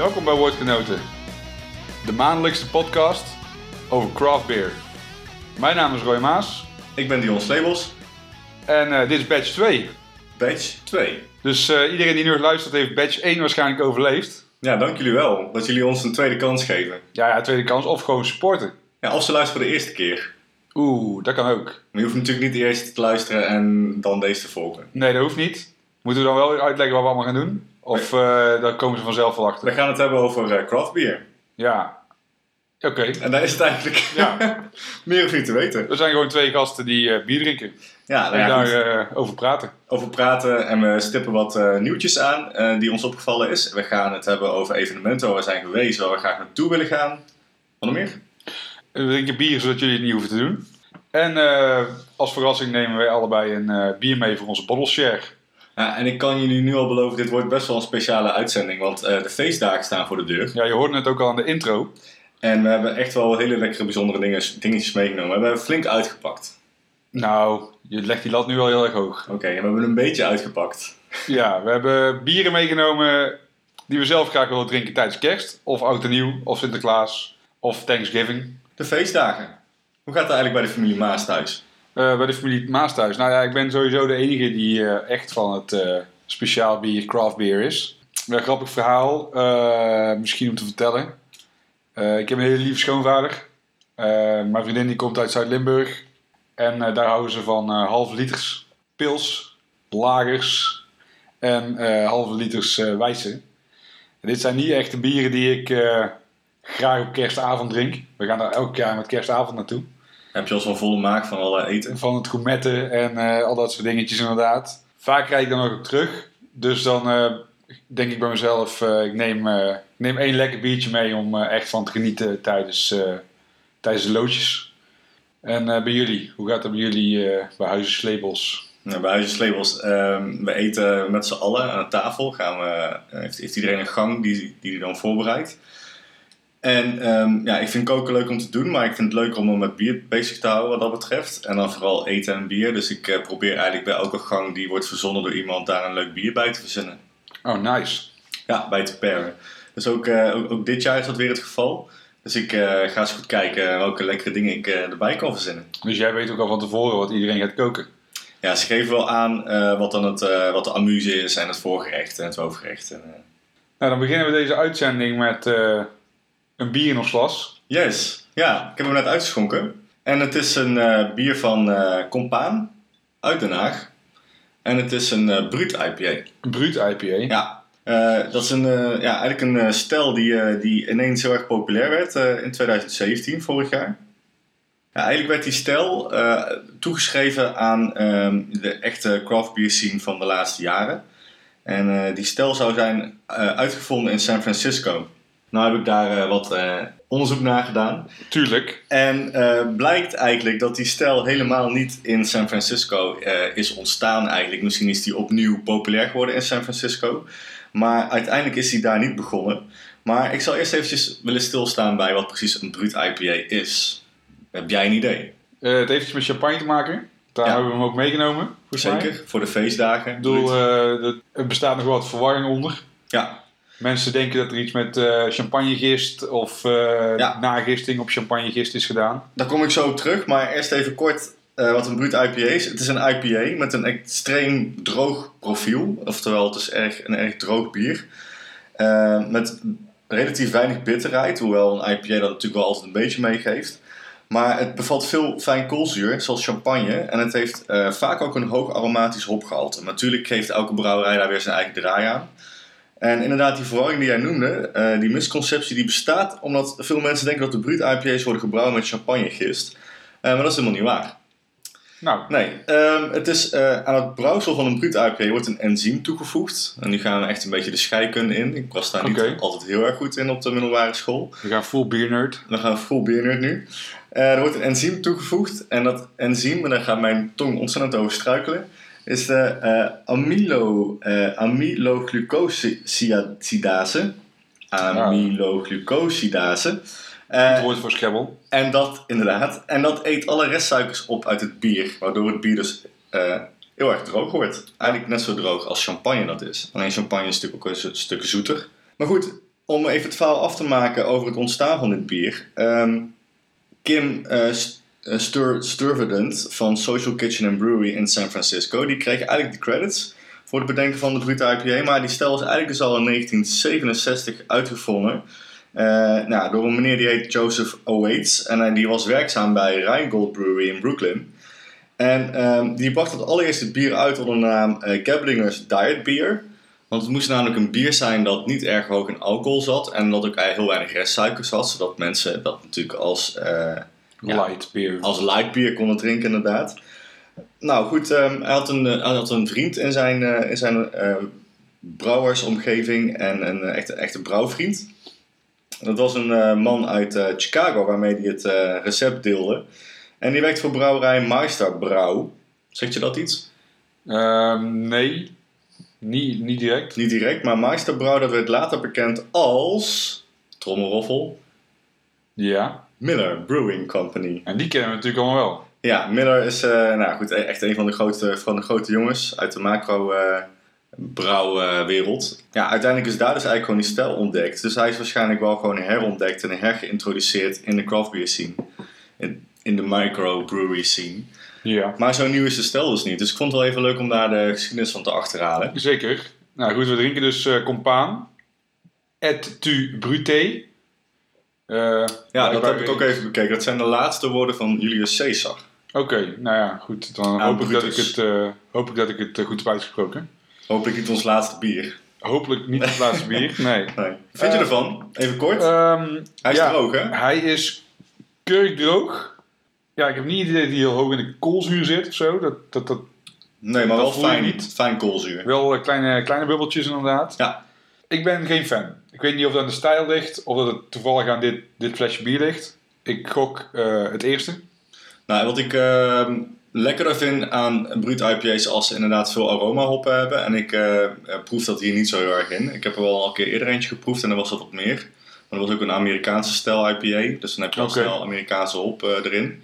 Welkom bij Woordgenoten, de maandelijkse podcast over craft beer. Mijn naam is Roy Maas Ik ben Dion Slebels, en eh, dit is batch 2. batch 2. Dus eh, iedereen die nu luistert heeft batch 1 waarschijnlijk overleefd. Ja, dank jullie wel dat jullie ons een tweede kans geven. Ja, ja, tweede kans of gewoon supporten. Ja, of ze luisteren voor de eerste keer. Oeh, dat kan ook. Maar je hoeft natuurlijk niet eerst te luisteren en dan deze te volgen. Nee, dat hoeft niet. Moeten we dan wel uitleggen wat we allemaal gaan doen? Of eh, daar komen ze vanzelf wel achter? We gaan het hebben over eh, craft beer. Ja. Oké. En daar is het eigenlijk Ja. meer of niet te weten. Er zijn gewoon twee gasten die eh, bier drinken. Ja, nou En daar over praten. over praten en we stippen wat nieuwtjes aan die ons opgevallen is. We gaan het hebben over evenementen waar we zijn geweest, waar we graag naartoe willen gaan. Wat nog meer? We drinken bier zodat jullie het niet hoeven te doen. En als verrassing nemen wij allebei een bier mee voor onze bottle share. Ja, en ik kan jullie nu al beloven, dit wordt best wel een speciale uitzending, want eh, de feestdagen staan voor de deur. Ja, je hoorde het ook al aan de intro. En we hebben echt wel hele lekkere, bijzondere dingen, dingetjes meegenomen. We hebben flink uitgepakt. Nou, je legt die lat nu al heel erg hoog. Oké, we hebben een beetje uitgepakt. Ja, we hebben bieren meegenomen die we zelf graag willen drinken tijdens kerst. Of oud en nieuw, of Sinterklaas, of Thanksgiving. De feestdagen. Hoe gaat het eigenlijk bij de familie Maas thuis? Eh, bij de familie Maas thuis. Nou ja, ik ben sowieso de enige die eh, echt van het eh, speciaal bier, craft beer is. Een grappig verhaal, misschien om te vertellen. Ik heb een hele lieve schoonvader. Mijn vriendin die komt uit Zuid-Limburg. En daar houden ze van halve liters pils, lagers en halve liters wijzen. En dit zijn niet echt de bieren die ik graag op kerstavond drink. We gaan daar elk jaar met kerstavond naartoe. Heb je al zo'n volle maak van alle eten? Van het gourmetten en eh, al dat soort dingetjes inderdaad. Vaak rijd ik dan ook terug. Dus dan eh, denk ik bij mezelf, eh, ik, neem, ik neem één lekker biertje mee om echt van te genieten tijdens, tijdens de loodjes. En bij jullie, hoe gaat het bij jullie bij Huizen Sleebels? Nou, bij Huisje Slebels, ehm, we eten met z'n allen aan de tafel. Gaan we, heeft, heeft iedereen een gang die, die hij dan voorbereidt. En ehm, ja, ik vind koken leuk om te doen, maar ik vind het leuk om me met bier bezig te houden wat dat betreft. En dan vooral eten en bier. Dus ik eh, probeer eigenlijk bij elke gang die wordt verzonnen door iemand daar een leuk bier bij te verzinnen. Oh, nice. Ja, bij te paren. Dus ook, eh, ook, ook dit jaar is dat weer het geval. Dus ik eh, ga eens goed kijken welke lekkere dingen ik erbij kan verzinnen. Dus jij weet ook al van tevoren wat iedereen gaat koken. Ja, ze geven wel aan wat, dan het, wat de amuse is en het voorgerecht en het hoofdgerecht. En, Nou, dan beginnen we deze uitzending met een bier in ons glas. Yes, ja, ik heb hem net uitgeschonken. En het is een eh, bier van eh Compaan uit Den Haag. En het is een eh Brut IPA. Brut IPA. Ja, dat is een, ja, eigenlijk een eh, stijl die, die ineens heel erg populair werd in 2017, vorig jaar. Ja, eigenlijk werd die stijl toegeschreven aan ehm, de echte craft beer scene van de laatste jaren. En die stijl zou zijn uitgevonden in San Francisco. Nou heb ik daar eh, wat eh, onderzoek naar gedaan. Tuurlijk. En eh, blijkt eigenlijk dat die stijl helemaal niet in San Francisco is ontstaan eigenlijk. Misschien is die opnieuw populair geworden in San Francisco. Maar uiteindelijk is die daar niet begonnen. Maar ik zal eerst eventjes willen stilstaan bij wat precies een Brut IPA is. Heb jij een idee? Het heeft iets met champagne te maken. Daar Ja. hebben we hem ook meegenomen. mij. Zeker, voor de feestdagen. Ik bedoel, er bestaat nog wat verwarring onder. ja, Mensen denken dat er iets met eh champagnegist of Ja. nagisting op champagnegist is gedaan. daar kom ik zo op terug. Maar eerst even kort eh, wat een Brut IPA is. Het is een IPA met een extreem droog profiel. Oftewel, het is erg, een erg droog bier. Met relatief weinig bitterheid. Hoewel een IPA dat natuurlijk wel altijd een beetje meegeeft. Maar het bevat veel fijn koolzuur, zoals champagne. En het heeft vaak ook een hoog aromatisch hopgehalte. Natuurlijk geeft elke brouwerij daar weer zijn eigen draai aan. En inderdaad, die verwarring die jij noemde, eh, die misconceptie, die bestaat omdat veel mensen denken dat de Brut IPA's worden gebrouwen met champagnegist. Eh, maar dat is helemaal niet waar. Nou, Nee, ehm, het is, eh, aan het brouwsel van een Brut IPA wordt een enzym toegevoegd. En nu gaan we echt een beetje de scheikunde in. Ik was daar niet altijd heel erg goed in op de middelbare school. we gaan full beer nerd. We gaan full beer nerd nu. Er wordt een enzym toegevoegd. En dat enzym, en daar gaat mijn tong ontzettend over struikelen, is de eh amylo, eh amyloglucosidase. Amyloglucosidase. Eh, Het woord voor schebbel. en dat, inderdaad, en dat eet alle restsuikers op uit het bier. Waardoor het bier dus heel erg droog wordt. Eigenlijk net zo droog als champagne dat is. Alleen champagne is natuurlijk ook een stu- stuk zoeter. Maar goed, om even het verhaal af te maken over het ontstaan van dit bier. Ehm, Kim eh, Stur Sturvedant van Social Kitchen and Brewery in San Francisco, die kreeg eigenlijk de credits voor het bedenken van de Brute IPA. Maar die stijl is eigenlijk dus al in 1967 uitgevonden. eh, nou, door een meneer die heet Joseph Oates. En eh, die was werkzaam bij Rheingold Brewery in Brooklyn. En ehm, die bracht het allereerste bier uit onder de naam eh Gablinger's Diet Beer. Want het moest namelijk een bier zijn dat niet erg hoog in alcohol zat. En dat ook heel weinig restsuikers had. Zodat mensen dat natuurlijk als, eh. Light beer. als light bier konden drinken inderdaad. Nou goed, ehm, hij, had een, hij had een vriend in zijn, eh, in zijn eh, brouwersomgeving. En een eh, echte, echte brouwvriend. Dat was een eh, man uit Chicago waarmee hij het recept deelde. En die werkt voor brouwerij Meister Brouw. Zegt je dat iets? Ehm, nee, niet, niet direct. Niet direct, maar Meister Brouw dat werd later bekend als... Trommelroffel. Ja, Miller Brewing Company. en die kennen we natuurlijk allemaal wel. Ja, Miller is eh, nou goed, e- echt een van de grote, van de grote jongens uit de macro eh, brouwwereld. ja, uiteindelijk is daar dus eigenlijk gewoon die stijl ontdekt. Dus hij is waarschijnlijk wel gewoon herontdekt en hergeïntroduceerd in de craft beer scene. In, in de micro brewery scene. Ja, Maar zo nieuw is de stijl dus niet. Dus ik vond het wel even leuk om daar de geschiedenis van te achterhalen. zeker. Nou goed, we drinken dus eh Compaan. Et tu brute. Eh, Ja, dat heb ik ook even bekeken. Dat zijn de laatste woorden van Julius Caesar. Oké, nou ja, goed. Dan Ja, hoop, ik dat ik, het, eh, hoop ik dat ik het eh, goed heb uitgesproken. Hopelijk niet ons laatste bier. Hopelijk niet het laatste bier. Nee. Nee. Vind je Eh, ervan? Even kort. Ehm, hij is ja, droog, hè? Hij is kurkdroog. Ja, ik heb niet het idee dat hij heel hoog in de koolzuur zit of zo. Dat, dat, dat, Nee, maar dat wel fijn, niet. fijn koolzuur. wel eh, kleine, kleine bubbeltjes inderdaad. Ja. Ik ben geen fan. Ik weet niet of dat aan de stijl ligt of dat het toevallig aan dit, dit flesje bier ligt. Ik gok eh, het eerste. Nou, wat ik ehm lekkerder vind aan Brut IPA's als ze inderdaad veel aroma hoppen hebben. En ik eh, eh, proef dat hier niet zo heel erg in. Ik heb er wel al een keer eerder eentje geproefd en dan was dat wat meer. Maar dat was ook een Amerikaanse stijl IPA. Dus dan heb je al Oké. snel Amerikaanse hop erin.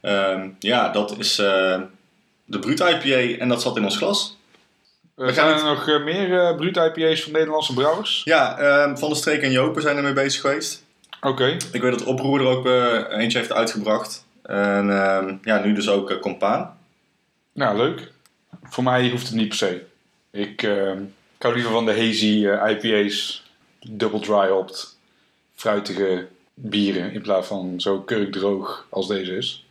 Ehm, ja, dat is de Brut IPA en dat zat in ons glas. Eh, We zijn gaan er nog eh, meer eh Brut IPA's van Nederlandse brouwers? Ja, ehm, Van de Streek en Jopen zijn ermee bezig geweest. Oké. Ik weet dat Oproer er ook eh, eentje heeft uitgebracht. En ehm, ja, nu dus ook eh, Compaan. Nou, leuk. Voor mij hoeft het niet per se. Ik, eh, ik hou liever van de hazy eh, IPA's, double dry hopped, fruitige bieren in plaats van zo kurkdroog als deze is.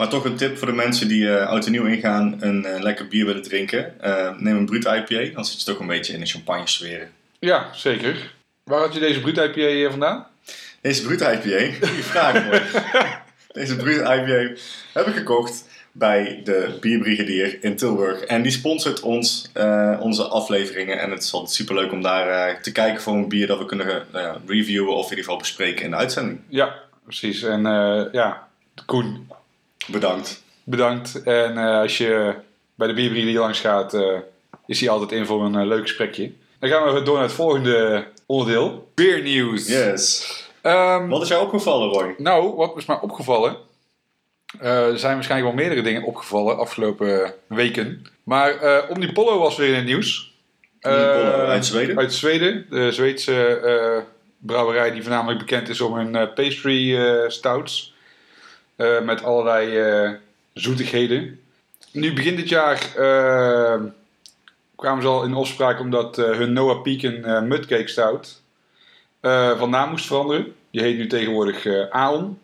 Maar toch een tip voor de mensen die eh oud en nieuw ingaan een eh, lekker bier willen drinken. Eh, neem een Brut IPA, dan zit je toch een beetje in de champagne sfeer. Ja, zeker. Waar had je deze Brut IPA vandaan? Deze Brut IPA, goede vraag mooi. Deze Brut IPA heb ik gekocht bij de Bierbrigadier in Tilburg. En die sponsort ons, onze afleveringen. En het is altijd super leuk om daar te kijken voor een bier dat we kunnen reviewen of in ieder geval bespreken in de uitzending. Ja, precies. En ja, Koen, Bedankt. bedankt. En eh, als je bij de bierbrieven die langs gaat, eh, is hij altijd in voor een eh, leuk gesprekje. Dan gaan we door naar het volgende onderdeel. Beer nieuws. Yes. Ehm, Wat is jou opgevallen, Roy? Nou, wat is mij opgevallen? eh, er zijn waarschijnlijk wel meerdere dingen opgevallen afgelopen weken. Maar eh Omnipollo was weer in het nieuws. Omnipollo Eh, uit Zweden? Uit Zweden. De Zweedse eh, brouwerij die voornamelijk bekend is om hun pastry eh, stouts. Eh, met allerlei eh, zoetigheden. Nu begin dit jaar eh, kwamen ze al in opspraak omdat hun Noah eh, Mudcake Stout van naam moest veranderen. Die heet nu tegenwoordig Aon.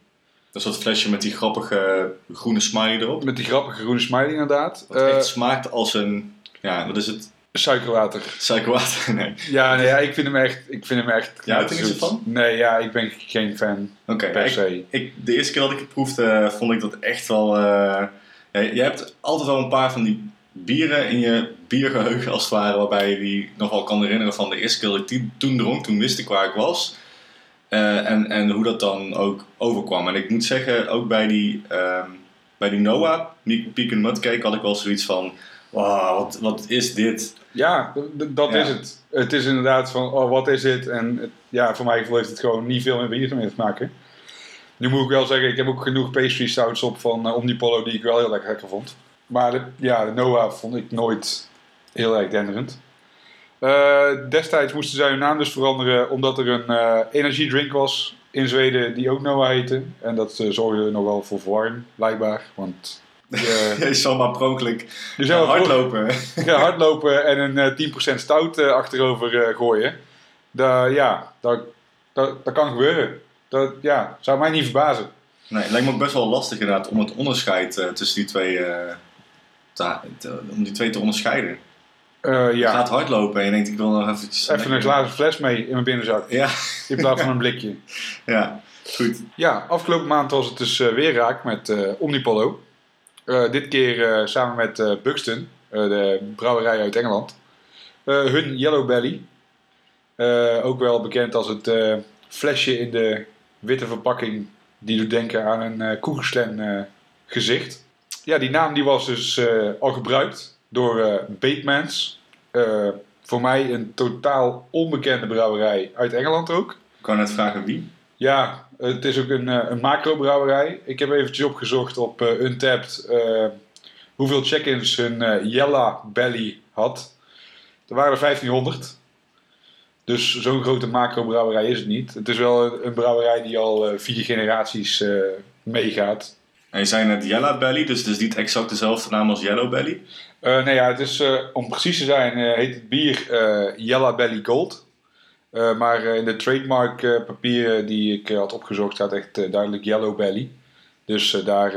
Dat is dat flesje met die grappige groene smiley erop. Met die grappige groene smiley inderdaad. Eh, echt smaakt als een... Ja, wat is het? Suikerwater. Suikerwater? Nee. Ja, nee, ja, ik vind hem echt. Ik vind hem echt Ja, wat is ervan? Nee, ja, ik ben geen fan Oké, per ik, se. ik, de eerste keer dat ik het proefde, eh, vond ik dat echt wel... ja, je hebt altijd wel een paar van die bieren in je biergeheugen als het ware, waarbij je die nog wel kan herinneren van de eerste keer dat ik die toen dronk, toen wist ik waar ik was. Eh, en, en hoe dat dan ook overkwam. En ik moet zeggen, ook bij die, ehm, bij die Noah, die Pecan Mudcake, had ik wel zoiets van... Wauw, wat, wat is dit? Ja, dat Ja. is het. Het is inderdaad van, oh, wat is dit? En het- ja, voor mij heeft het gewoon niet veel met bier mee te maken. Nu moet ik wel zeggen, ik heb ook genoeg pastry stouts op van uh, Omnipollo die ik wel heel lekker lekker vond. Maar de, ja, de Noah vond ik nooit heel erg denderend. Eh, destijds moesten zij hun naam dus veranderen omdat er een eh, energiedrink was in Zweden die ook Noah heette. En dat eh, zorgde nog wel voor verwarring, blijkbaar. Want eh, Je zal maar pronkelijk je zou wel hardlopen. ja, hardlopen en een eh, 10% stout eh, achterover eh, gooien. Da, ja, dat, dat, dat kan gebeuren. Dat ja, zou mij niet verbazen. Nee, het lijkt me ook best wel lastig inderdaad om het onderscheid eh, tussen die twee, eh, te, te- om die twee te onderscheiden. Eh, Je ja, gaat hardlopen en je denkt ik wil nog eventjes... even een glazen fles mee in mijn binnenzak. Ja, In plaats van een blikje. ja, goed. Ja, afgelopen maand was het dus eh, weer raak met eh, Omnipollo. Eh, dit keer eh, samen met eh, Buxton, de brouwerij uit Engeland. Hun Yellow Belly. Ook wel bekend als het flesje in de witte verpakking die doet denken aan een eh, gezicht. Ja, die naam die was dus al gebruikt door Batemans. Voor mij een totaal onbekende brouwerij uit Engeland ook. Ik kan net vragen wie. Ja, het is ook een, eh, een macro-brouwerij. Ik heb eventjes opgezocht op eh, Untapped eh, hoeveel check-ins hun eh, Yella Belly had. Er waren er 1500. Dus zo'n grote macro-brouwerij is het niet. Het is wel een, een brouwerij die al vier generaties meegaat. En je zei net Yellow Belly, dus het is niet exact dezelfde naam als Yellow Belly. Eh, nou ja, het is, om precies te zijn, heet het bier Yella Belly Gold. Eh, maar eh, in de trademark eh, papieren die ik had opgezocht staat echt duidelijk Yellow Belly. Dus daar,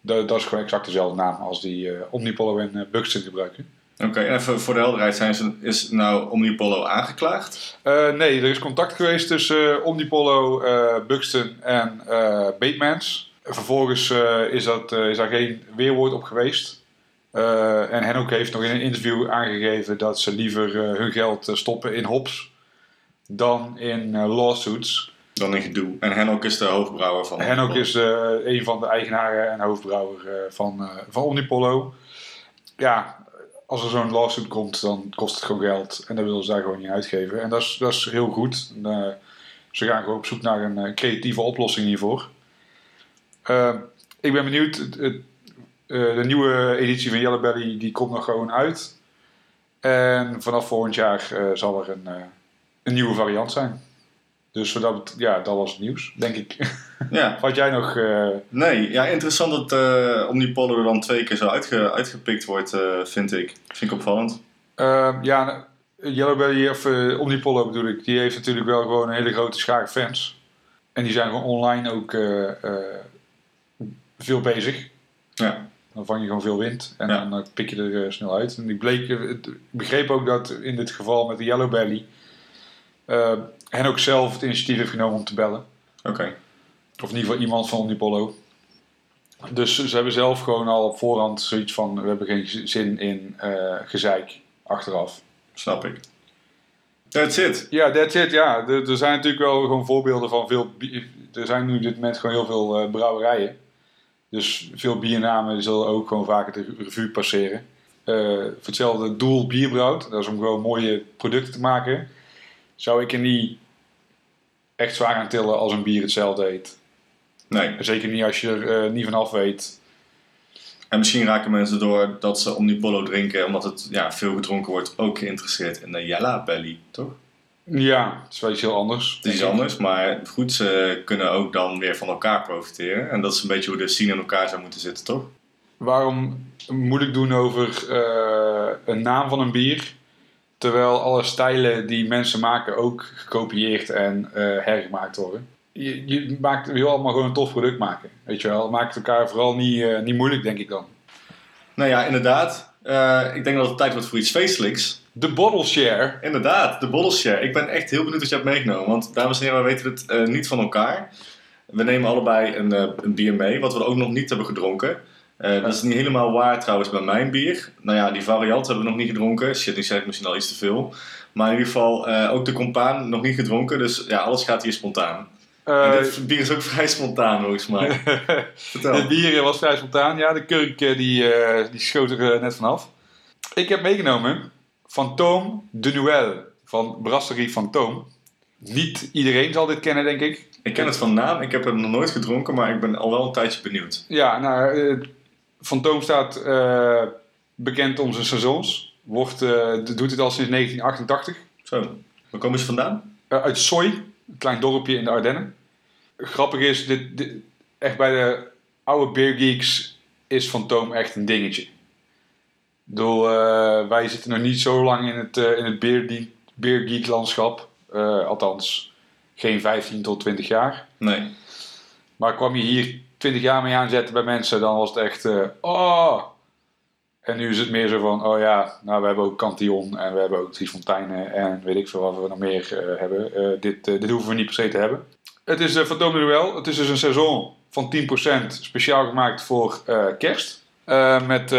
da- dat is gewoon exact dezelfde naam als die Omnipollo en Buxton gebruiken. Oké, en even voor de helderheid, zijn ze, is nou Omnipollo aangeklaagd? Nee, er is contact geweest tussen eh, Omnipollo, Buxton en Batemans. Vervolgens is, dat, is daar geen weerwoord op geweest. En Henok heeft nog in een interview aangegeven dat ze liever hun geld stoppen in hops dan in eh, lawsuits. Dan in gedoe. En Henok is de hoofdbrouwer van Henok is eh, een van de eigenaren en hoofdbrouwer eh, van, van Omnipollo. Ja, als er zo'n lawsuit komt, dan kost het gewoon geld. En dat willen ze daar gewoon niet uitgeven. En dat is, dat is heel goed. En, ze gaan gewoon op zoek naar een creatieve oplossing hiervoor. Eh, ik ben benieuwd. De nieuwe editie van Yellow Belly die komt nog gewoon uit. En vanaf volgend jaar zal er een, een nieuwe variant zijn. Dus dat, ja, dat was het nieuws, denk ik. Ja, Wat jij nog... eh, nee, ja, interessant dat eh Omnipollo dan twee keer zo uitge, uitgepikt wordt, eh, vind ik. Vind ik opvallend. Ehm, ja, nou, Yellow Belly, of Omnipollo bedoel ik, die heeft natuurlijk wel gewoon een hele grote schare fans. En die zijn gewoon online ook veel bezig. Ja, Dan vang je gewoon veel wind en Ja. dan pik je er snel uit. En ik, bleek, ik begreep ook dat in dit geval met de Yellow Eh hen ook zelf het initiatief heeft genomen om te bellen. oké. Of in ieder geval iemand van Omnipollo. Dus ze hebben zelf gewoon al op voorhand zoiets van: we hebben geen zin in eh, gezeik achteraf. Snap ik. That's it. Ja, that's it. Ja, er, er zijn natuurlijk wel gewoon voorbeelden van veel. Er zijn nu op dit moment gewoon heel veel eh, brouwerijen. Dus veel biernamen zullen ook gewoon vaker de revue passeren. Voor hetzelfde doel bierbrouwt, dat is om gewoon mooie producten te maken. Zou ik er niet echt zwaar aan tillen als een bier hetzelfde heet. Nee. Zeker niet als je er eh, niet vanaf weet. En misschien raken mensen door dat ze Omnipollo drinken, omdat het ja, veel gedronken wordt, ook geïnteresseerd in de Yellow Belly, toch? Ja, het is wel iets heel anders. Het is anders, maar goed, ze kunnen ook dan weer van elkaar profiteren. En dat is een beetje hoe de scene in elkaar zou moeten zitten, toch? Waarom moeilijk doen over eh, een naam van een bier, terwijl alle stijlen die mensen maken ook gekopieerd en eh, hergemaakt worden? Je, je, maakt, je wil allemaal gewoon een tof product maken, weet je wel. Maakt elkaar vooral niet, eh, niet moeilijk, denk ik dan. Nou ja, inderdaad. Eh, ik denk dat het tijd wordt voor iets feestelijks. De bottle share. Inderdaad, de bottle share. Ik ben echt heel benieuwd wat je hebt meegenomen. Want dames en heren, wij weten het niet van elkaar. We nemen allebei een, een bier mee, wat we ook nog niet hebben gedronken. Eh, dat is niet helemaal waar trouwens bij mijn bier. Nou ja, die variant hebben we nog niet gedronken. Shit, die zei ik misschien al iets te veel. Maar in ieder geval eh, ook de compaan nog niet gedronken. Dus ja, alles gaat hier spontaan. Dit bier is ook vrij spontaan volgens mij. Vertel. Het bier was vrij spontaan. Ja, de kurk die, die schoot er net vanaf. Ik heb meegenomen Fantôme de Noël van Brasserie Fantôme. Niet iedereen zal dit kennen, denk ik. Ik ken het van naam. Ik heb het nog nooit gedronken, maar ik ben al wel een tijdje benieuwd. Ja, nou, Fantôme staat eh, bekend om zijn saisons. Wordt, eh, doet het al sinds 1988. Zo, waar komen ze vandaan? Eh, uit Soy, een klein dorpje in de Ardennen. Grappig is, dit, dit- echt bij de oude beer geeks is Fantoom echt een dingetje. Bedoel, eh, wij zitten nog niet zo lang in het, in het beer, die- beer geek landschap. Althans, geen 15 tot 20 jaar. Nee. Maar kwam je hier 20 jaar mee aanzetten bij mensen, dan was het echt, eh, oh. En nu is het meer zo van, oh ja, nou we hebben ook Cantillon en we hebben ook Dries Fonteinen en weet ik veel wat we nog meer eh, hebben. Eh, dit, dit hoeven we niet per se te hebben. Het is uh, Fantoom de Duel. Het is dus een seizoen van 10% speciaal gemaakt voor kerst. Met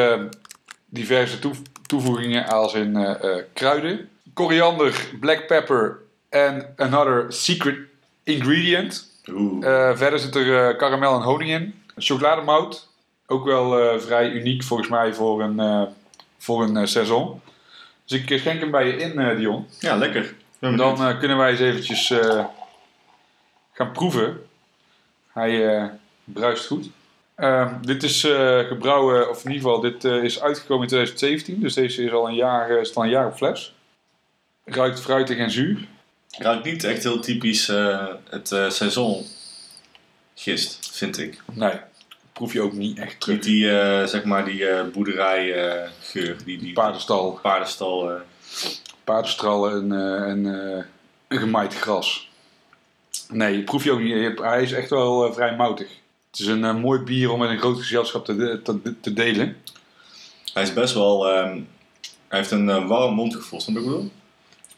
diverse toe- toevoegingen als in kruiden, koriander, black pepper en another secret ingredient. Eh, verder zit er eh, karamel en honing in. Chocolademout. Ook wel eh, vrij uniek volgens mij voor een, voor een seizoen. Dus ik schenk hem bij je in, Dion. ja, lekker. Dan kunnen wij eens eventjes gaan proeven. Hij bruist goed. Ehm, dit is gebrouwen, of in ieder geval, dit is uitgekomen in 2017. Dus deze is al een jaar, staat al een jaar op fles. Ruikt fruitig en zuur. Ruikt niet echt heel typisch eh, het eh, seizoen gist, vind ik. Nee, proef je ook niet echt terug. Niet die, eh, zeg maar, die boerderijgeur, die, die Paardenstal. paardenstal. en, en een gemaaid gras. Nee, proef je ook niet. Hij is echt wel vrij moutig. Het is een mooi bier om met een groot gezelschap te, de- te, te delen. Hij is best wel... ehm, hij heeft een warm mondgevoel, snap ik bedoel?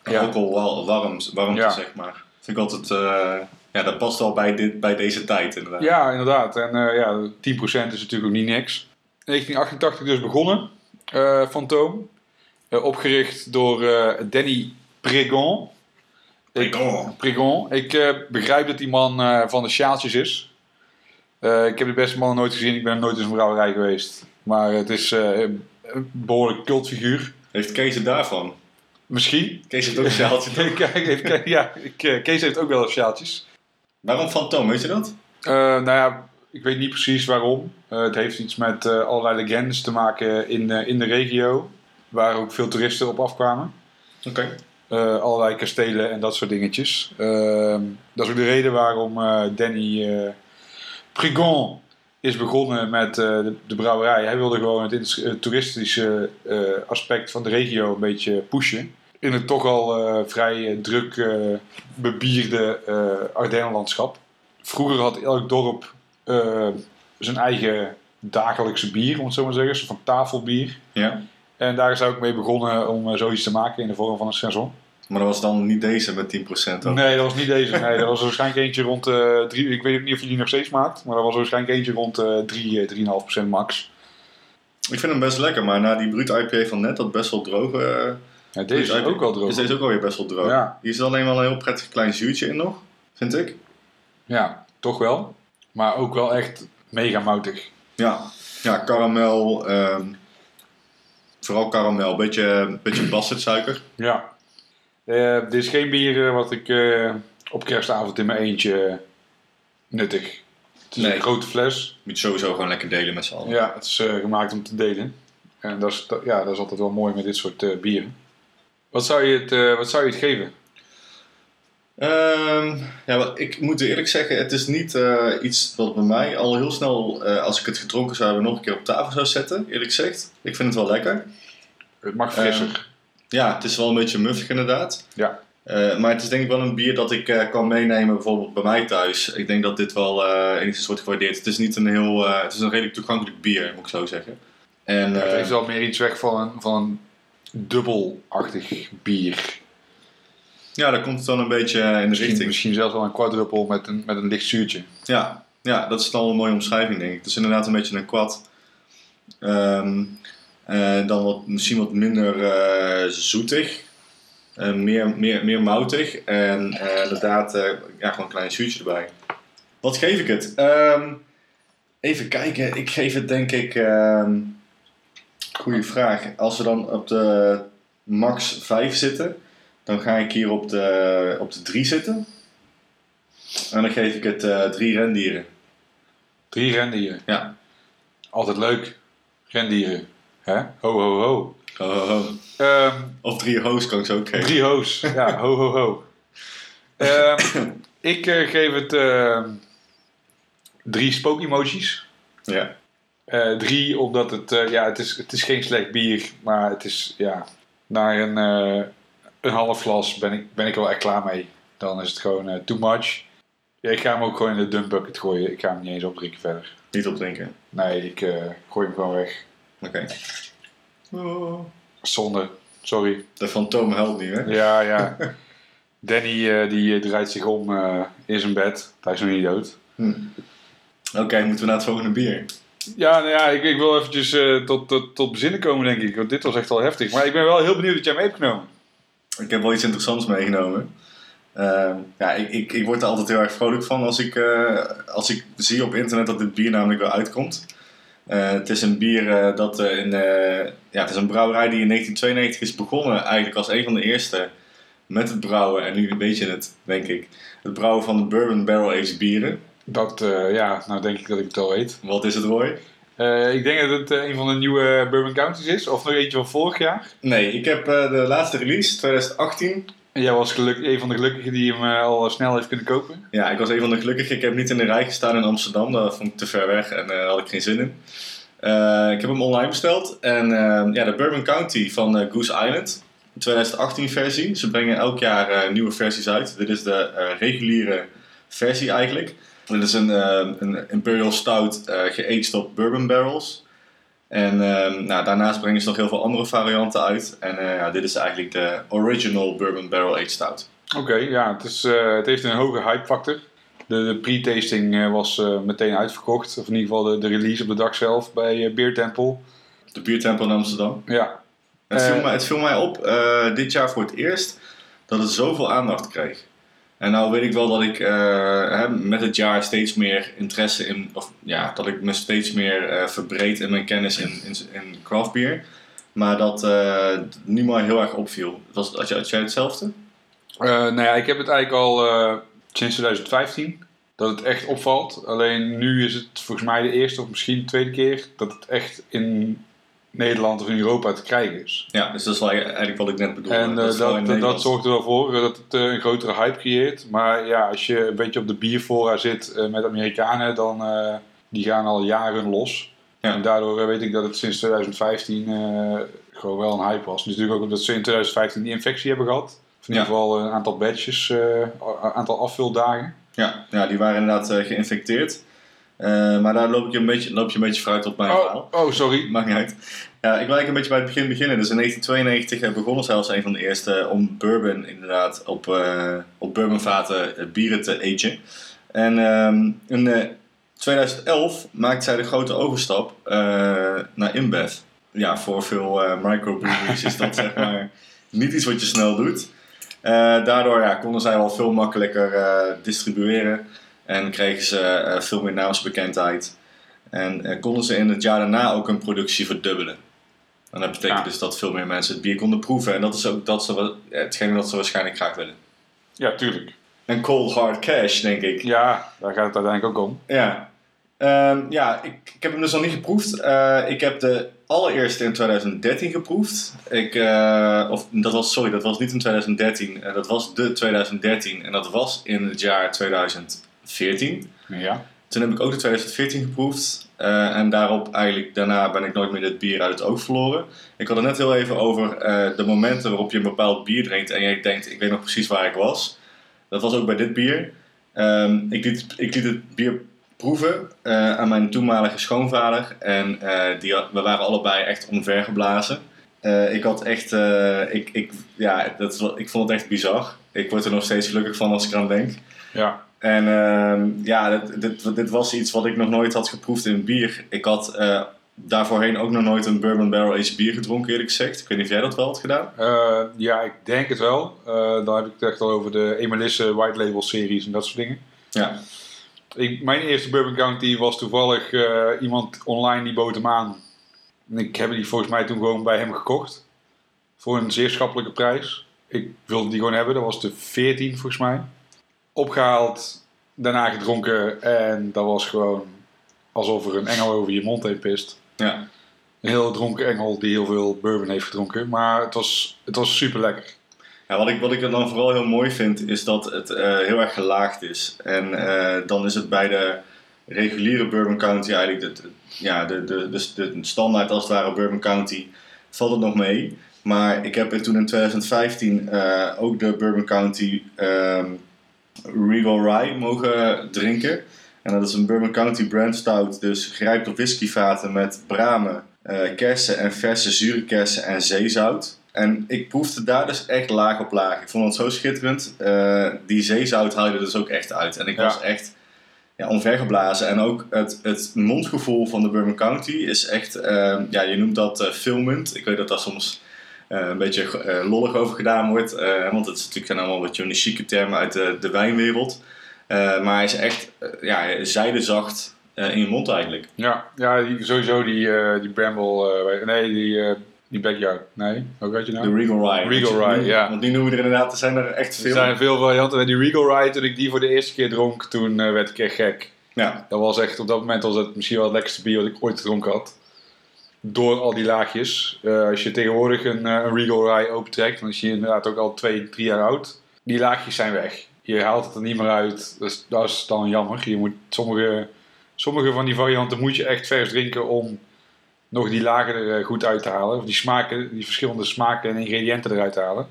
Ja. Ook al wel warm, warmte, Ja. zeg maar. Vind ik altijd... eh, ja, dat past wel bij, dit, bij deze tijd, inderdaad. Ja, inderdaad. En eh, ja, 10% is natuurlijk ook niet niks. 1988 dus begonnen, eh Fantoom. Opgericht door Danny Pregon. Ik- Pregon. Pregon. Ik eh, begrijp dat die man van de sjaaltjes is. Ik heb de beste man nooit gezien. Ik ben nooit in zijn brouwerij geweest. Maar het is een behoorlijk cultfiguur. Heeft Kees het daarvan? Misschien. Kees heeft ook een sjaaltje. toch? Kijk, ja, ik, eh, Kees heeft ook wel sjaaltjes. Waarom Fantoom, weet je dat? Eh, nou ja, ik weet niet precies waarom. Eh, het heeft iets met allerlei legendes te maken in, in de regio. Waar ook veel toeristen op afkwamen. Oké. Allerlei kastelen en dat soort dingetjes. Ehm, dat is ook de reden waarom Danny Prigon is begonnen met de, de brouwerij. Hij wilde gewoon het, het toeristische aspect van de regio een beetje pushen. In het toch al eh, vrij eh, druk eh, bebierde Ardennenlandschap. Vroeger had elk dorp zijn eigen dagelijkse bier, om het zo maar te zeggen. Van tafelbier. Ja. En daar is hij ook mee begonnen om zoiets te maken in de vorm van een saison. Maar dat was dan niet deze met 10% ook. Nee, dat was niet deze. Nee, dat was waarschijnlijk eentje rond eh drie. Ik weet niet of je die nog steeds maakt, maar dat was waarschijnlijk eentje rond eh 3, eh, 3,5% max. Ik vind hem best lekker, maar na die Brut IPA van net, dat best wel droog. Eh, Ja, deze is ook wel droog. Is deze ook alweer best wel droog. Ja. Hier zit alleen wel een heel prettig klein zuurtje in nog, vind ik. Ja, toch wel. Maar ook wel echt mega moutig. Ja, ja karamel. ehm, vooral karamel, beetje, beetje bastardsuiker. Ja. Eh, dit is geen bier eh, wat ik eh, op kerstavond in mijn eentje eh, nuttig. Het is Nee. een grote fles. Moet je sowieso gewoon lekker delen met z'n allen. Ja, het is eh, gemaakt om te delen. En dat is, ja, dat is altijd wel mooi met dit soort eh, bieren. Wat zou je het, eh, wat zou je het geven? Ehm, ja, ik moet eerlijk zeggen, het is niet eh, iets wat bij mij al heel snel, eh, als ik het gedronken zou hebben, nog een keer op tafel zou zetten, eerlijk gezegd. Ik vind het wel lekker. Het mag frisser. Ja, het is wel een beetje muffig inderdaad. ja. Maar het is denk ik wel een bier dat ik kan meenemen bijvoorbeeld bij mij thuis. Ik denk dat dit wel enigszins wordt gewaardeerd. Het is niet een heel, het is een redelijk toegankelijk bier, moet ik zo zeggen. En, het heeft wel meer iets weg van van een dubbelachtig bier. ja, daar komt het wel een beetje in de Misschien, richting. misschien zelfs wel een quadruppel met een, met een licht zuurtje. Ja, ja, dat is dan een mooie omschrijving, denk ik. Het is inderdaad een beetje een kwad. Eh, dan wat, misschien wat minder eh, zoetig. Eh, meer, meer, meer moutig. En inderdaad, ja, gewoon een klein zuurtje erbij. Wat geef ik het? Ehm, even kijken. Ik geef het denk ik... ehm goeie vraag. Als we dan op de max 5 zitten... Dan ga ik hier op de, op de 3 zitten. En dan geef ik het eh, drie rendieren. Drie rendieren. Ja. Altijd leuk. Rendieren. Hè? Ho, ho, ho. Ho, ho, ho. Ehm, Of drie ho's kan ik zo ook geven. drie ho's. Ja, ho, ho, ho. Ehm, ik eh, geef het ehm, drie spook-emojis. Ja. Eh, drie, omdat het, eh, ja, het, is, het is geen slecht bier, maar het is, ja, na een, eh, een half glas ben ik, ben ik wel echt klaar mee. Dan is het gewoon too much. Ja, ik ga hem ook gewoon in de dump bucket gooien. Ik ga hem niet eens opdrinken verder. Niet opdrinken. Nee, ik gooi hem gewoon weg. Oké. Oh, Zonde. Sorry. de fantoom helpt niet, hè? Ja, ja. Danny die draait zich om in zijn bed. Hij is nog niet dood. Hm. Oké, moeten we naar het volgende bier. Ja, nou ja, ik, ik wil eventjes eh, tot, tot, tot bezinnen komen, denk ik. Want dit was echt wel heftig. Maar ik ben wel heel benieuwd dat jij mee hebt genomen. Ik heb wel iets interessants meegenomen. Ehm, ja, ik, ik, ik word er altijd heel erg vrolijk van als ik, eh, als ik zie op internet dat dit bier namelijk weer uitkomt. Eh, het is een bier dat in, ja, het is een brouwerij die in 1992 is begonnen, eigenlijk als een van de eerste met het brouwen. En nu weet je het, denk ik. Het brouwen van de bourbon barrel aged bieren. Dat, eh, ja, nou denk ik dat ik het al weet. Wat is het, Roy? Eh, ik denk dat het eh, een van de nieuwe Bourbon Counties is. Of nog eentje van vorig jaar. Nee, ik heb de laatste release, 2018. En jij was geluk, een van de gelukkigen die hem al snel heeft kunnen kopen. Ja, ik was een van de gelukkigen. Ik heb niet in de rij gestaan in Amsterdam. Dat vond ik te ver weg en daar had ik geen zin in. Ik heb hem online besteld. En ja, de Bourbon County van Goose Island. 2018 versie. Ze brengen elk jaar nieuwe versies uit. Dit is de reguliere versie eigenlijk. Dit is een, eh, een Imperial Stout eh geaged op bourbon barrels. En eh, nou, daarnaast brengen ze nog heel veel andere varianten uit. En eh, ja, dit is eigenlijk de original bourbon barrel aged stout. Oké, ja, het, is, het heeft een hoge hype factor. De, de pre-tasting was meteen uitverkocht. Of in ieder geval de, de release op de dag zelf bij eh, Beer Temple. De biertempel in Amsterdam. Ja, Het, viel mij, het viel mij op dit jaar voor het eerst dat het zoveel aandacht kreeg. En nou weet ik wel dat ik eh, met het jaar steeds meer interesse in, of ja, dat ik me steeds meer eh, verbreed in mijn kennis in, in, craft beer. Maar dat eh nu maar heel erg opviel. Was, had, jij, had jij hetzelfde? Nou ja, ik heb het eigenlijk al sinds 2015 dat het echt opvalt. Alleen nu is het volgens mij de eerste of misschien de tweede keer dat het echt in Nederland of in Europa te krijgen is. Ja, dus dat is eigenlijk wat ik net bedoelde. En eh, Dat dat, in dat, Nederland. zorgt er wel voor eh, dat het eh, een grotere hype creëert. Maar ja, als je een beetje op de bierfora zit eh, met Amerikanen, dan die gaan al jaren los. Ja. En daardoor weet ik dat het sinds 2015 uh, gewoon wel een hype was. Dus natuurlijk ook omdat ze in 2015 die infectie hebben gehad. Of in Ja. ieder geval een aantal badges, een aantal afvuldagen. Ja, ja, die waren inderdaad uh, geïnfecteerd. Uh, maar daar loop, ik een beetje, loop je een beetje vooruit op mijn oh, verhaal. Oh, sorry. Maakt niet uit. Ja, ik wil eigenlijk een beetje bij het begin beginnen. Dus in 1992 begonnen zelfs een van de eerste om bourbon inderdaad op, uh, op bourbonvaten bieren te agen. En um, in uh, 2011 maakte zij de grote overstap naar InBev. Ja, voor veel microbreweries is dat zeg maar niet iets wat je snel doet. Daardoor ja, konden zij wel veel makkelijker distribueren en kregen ze uh, veel meer naamsbekendheid. En uh, konden ze in het jaar daarna ook hun productie verdubbelen. En dat betekent ja. dus dat veel meer mensen het bier konden proeven. En dat is ook dat ze, hetgene dat ze waarschijnlijk graag willen. Ja, tuurlijk. En cold hard cash, denk ik. Ja, daar gaat het uiteindelijk ook om. Ja, um, ja ik, ik, heb hem dus nog niet geproefd. Uh, ik heb de allereerste in 2013 geproefd. Ik, uh, of dat was, sorry, dat was niet in 2013. Uh, dat was de 2013. En dat was in het jaar 2014. Ja. Toen heb ik ook de 2014 geproefd. Uh, en daarop eigenlijk, daarna ben ik nooit meer dit bier uit het oog verloren. Ik had het net heel even over uh, de momenten waarop je een bepaald bier drinkt en je denkt, ik weet nog precies waar ik was. Dat was ook bij dit bier. Um, ik, liet, ik liet het bier proeven uh, aan mijn toenmalige schoonvader. En die, we waren allebei echt omvergeblazen. ik had echt, ik, ik, ja, dat, ik vond het echt bizar. Ik word er nog steeds gelukkig van als ik eraan denk. Ja. En uh, ja, dit, dit, dit, was iets wat ik nog nooit had geproefd in bier. Ik had uh, daarvoorheen ook nog nooit een bourbon barrel aged bier gedronken, eerlijk gezegd. Ik weet niet of jij dat wel had gedaan. Uh, ja, ik denk het wel. Uh, dan heb ik het echt al over de Emelisse White Label series en dat soort dingen. Ja. Ik, mijn eerste Bourbon County was toevallig iemand online die bood hem aan. En ik heb die volgens mij toen gewoon bij hem gekocht. Voor een zeer schappelijke prijs. Ik wilde die gewoon hebben, dat was de 14 volgens mij opgehaald, daarna gedronken en dat was gewoon alsof er een engel over je mond heen pist. Ja. een heel dronken engel die heel veel bourbon heeft gedronken. Maar het was, het was super lekker. Ja, wat, ik, wat ik er dan vooral heel mooi vind, is dat het eh, heel erg gelaagd is. En eh, dan is het bij de reguliere Bourbon County eigenlijk de, de- ja, de, de, de, de standaard als het ware Bourbon County, valt het nog mee. Maar ik heb er toen in 2015 eh, ook de Bourbon County ehm, Regal Rye mogen drinken. En dat is een Bourbon County brand stout, dus gerijpt op whiskyvaten met bramen, eh, kersen en verse zure kersen en zeezout. En ik proefde daar dus echt laag op laag. Ik vond het zo schitterend. Eh, die zeezout haalde er dus ook echt uit. En ik Ja. was echt ja, omvergeblazen. En ook het, het mondgevoel van de Bourbon County is echt, eh, ja, je noemt dat filmend. Ik weet dat daar soms een beetje eh, lollig over gedaan wordt. eh, want het is natuurlijk zijn allemaal een van die chique termen uit de, de wijnwereld. Eh, maar hij is echt eh, ja, zijdezacht eh, in je mond eigenlijk. Ja, ja die, sowieso die, eh, die Bramble. eh, nee, die, eh, die Backyard. Nee, hoe weet je nou? De Regal Rye. Regal Rye, ja. Want die noemen we er inderdaad, er zijn er echt Er veel. zijn veel varianten. En die Regal Rye, toen ik die voor de eerste keer dronk, toen eh, werd ik echt gek. Ja, Dat was echt, op dat moment was het misschien wel het lekkerste bier wat ik ooit gedronken had. Door al die laagjes. Eh, als je tegenwoordig een, eh, een Regal Rye opentrekt, dan is je inderdaad ook al twee, drie jaar oud. Die laagjes zijn weg. Je haalt het er niet meer uit. Dus dat is dan jammer. Je moet sommige, sommige van die varianten moet je echt vers drinken om nog die lagen er eh, goed uit te halen. Of die smaken, die verschillende smaken en ingrediënten eruit te halen.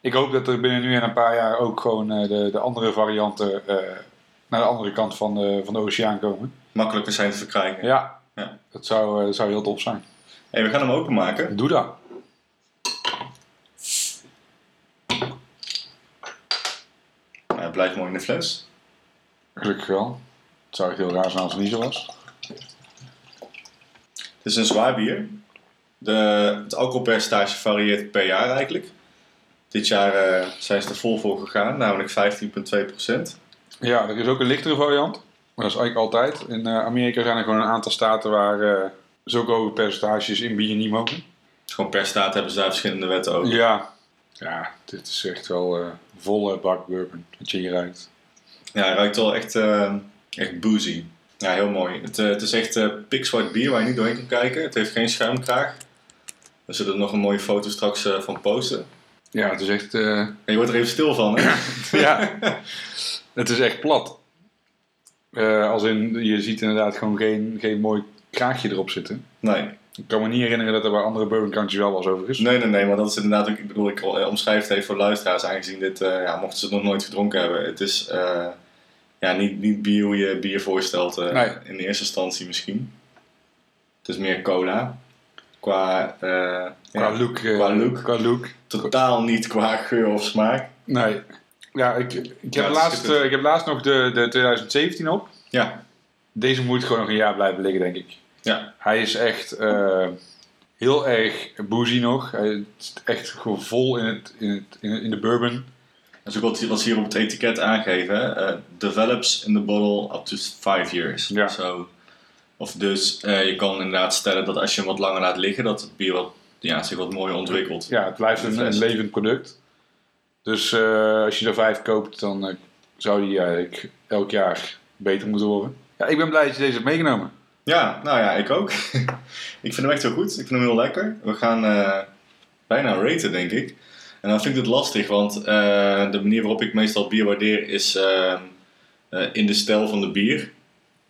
Ik hoop dat er binnen nu en een paar jaar ook gewoon de, de andere varianten naar de andere kant van de, van de oceaan komen. makkelijker zijn te verkrijgen. Ja, Ja. Dat, zou, eh, zou heel top zijn. Hey, we gaan hem openmaken. Doe dat. Nou, hij blijft mooi in de fles. Gelukkig wel. Het zou echt heel raar zijn als het niet zo was. Het is een zwaar bier. De, het alcoholpercentage varieert per jaar eigenlijk. Dit jaar eh, zijn ze er vol voor gegaan, namelijk 15,2%. Ja, er is ook een lichtere variant. Maar dat is eigenlijk altijd. In eh, Amerika zijn er gewoon een aantal staten waar eh, zulke hoge percentages in bier niet mogen. Dus gewoon per staat hebben ze daar verschillende wetten over. Ja. Ja, dit is echt wel eh, volle bak bourbon. Wat je hier ruikt. Ja, hij ruikt wel echt, echt boozy. Ja, heel mooi. Het, het is echt eh pikzwart bier waar je niet doorheen kan kijken. Het heeft geen schuimkraag. We zullen er nog een mooie foto straks van posten. Ja, het is echt... En je wordt er even stil van, hè? ja, het is echt plat. Eh, als in, je ziet inderdaad gewoon geen, geen mooi kraagje erop zitten. Nee. Ik kan me niet herinneren dat er bij andere bourbon countries wel was overigens. Nee, nee, nee, maar dat is inderdaad ook, ik bedoel, ik eh, omschrijf het even voor luisteraars, aangezien dit, eh, ja, mochten ze het nog nooit gedronken hebben. Het is, eh, ja, niet, niet bier hoe je bier voorstelt Nee. in de eerste instantie misschien. Het is meer cola. Qua, Qua ja, look. Qua look. Qua look. totaal niet qua geur of smaak. Nee. Ja, ik, ik, heb Ja, laatst, eh, ik heb laatst nog de, de 2017 op. Ja, Deze moet gewoon nog een jaar blijven liggen, denk ik. ja, Hij is echt eh, heel erg boozy nog. Hij is echt gewoon vol in, het, in, het, in, de bourbon. dat is ook wat, ze hier op het etiket aangeven. Eh, develops in the bottle up to 5 years. Ja. Zo. Of dus je kan inderdaad stellen dat als je hem wat langer laat liggen, dat het bier wat, ja, zich wat mooier ontwikkelt. Ja, het blijft een, een levend product. Dus eh, als je er vijf koopt, dan eh, zou die eigenlijk elk jaar beter moeten worden. Ja, ik ben blij dat je deze hebt meegenomen. Ja, nou ja, ik ook. ik vind hem echt heel goed. Ik vind hem heel lekker. We gaan eh, bijna raten, denk ik. En dan vind ik het lastig, want eh, de manier waarop ik meestal bier waardeer is in de stijl van de bier.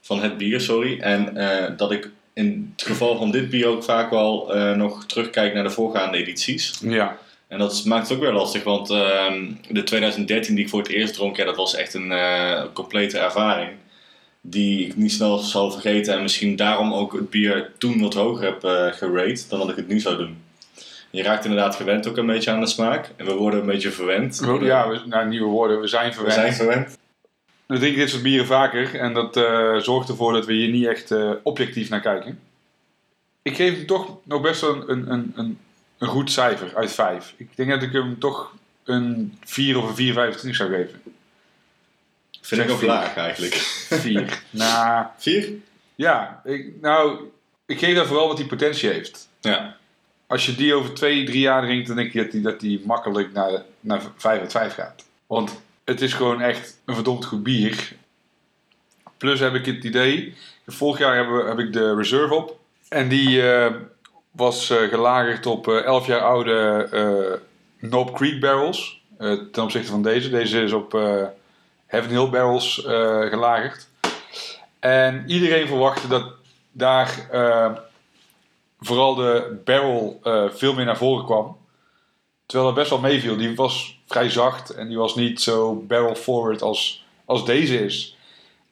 Van het bier, sorry. En eh, dat ik in het geval van dit bier ook vaak wel eh, nog terugkijk naar de voorgaande edities. Ja, En dat maakt het ook weer lastig, want ehm, de 2013 die ik voor het eerst dronk, ja, dat was echt een eh, complete ervaring. Die ik niet snel zal vergeten en misschien daarom ook het bier toen wat hoger heb gerate dan dat ik het nu zou doen. Je raakt inderdaad gewend ook een beetje aan de smaak en we worden een beetje verwend. ja we, nou, nieuwe woorden, we zijn we verwend. zijn verwend. We drinken dit soort bieren vaker en dat eh, zorgt ervoor dat we hier niet echt objectief naar kijken. Ik geef toch nog best wel een, een, een, een, goed cijfer uit 5. Ik denk dat ik hem toch een 4 of een 4,25 zou geven. Vind ik ook laag eigenlijk. 4. nou, Vier? ja, ik, nou, ik geef dat vooral wat die potentie heeft. Ja. Als je die over 2, 3 jaar drinkt, dan denk ik dat die, dat die makkelijk naar, naar 5 uit 5 gaat. Want het is gewoon echt een verdomd goed bier. Plus heb ik het idee, vorig jaar heb, heb ik de Reserve op. En die eh, was eh, gelagerd op eh 11 jaar oude eh Knob Creek barrels. eh, ten opzichte van deze. Deze is op eh Heaven Hill barrels eh, gelagerd. En iedereen verwachtte dat daar eh, vooral de barrel eh, veel meer naar voren kwam. Terwijl dat best wel meeviel. Die was vrij zacht en die was niet zo barrel forward als, als deze is.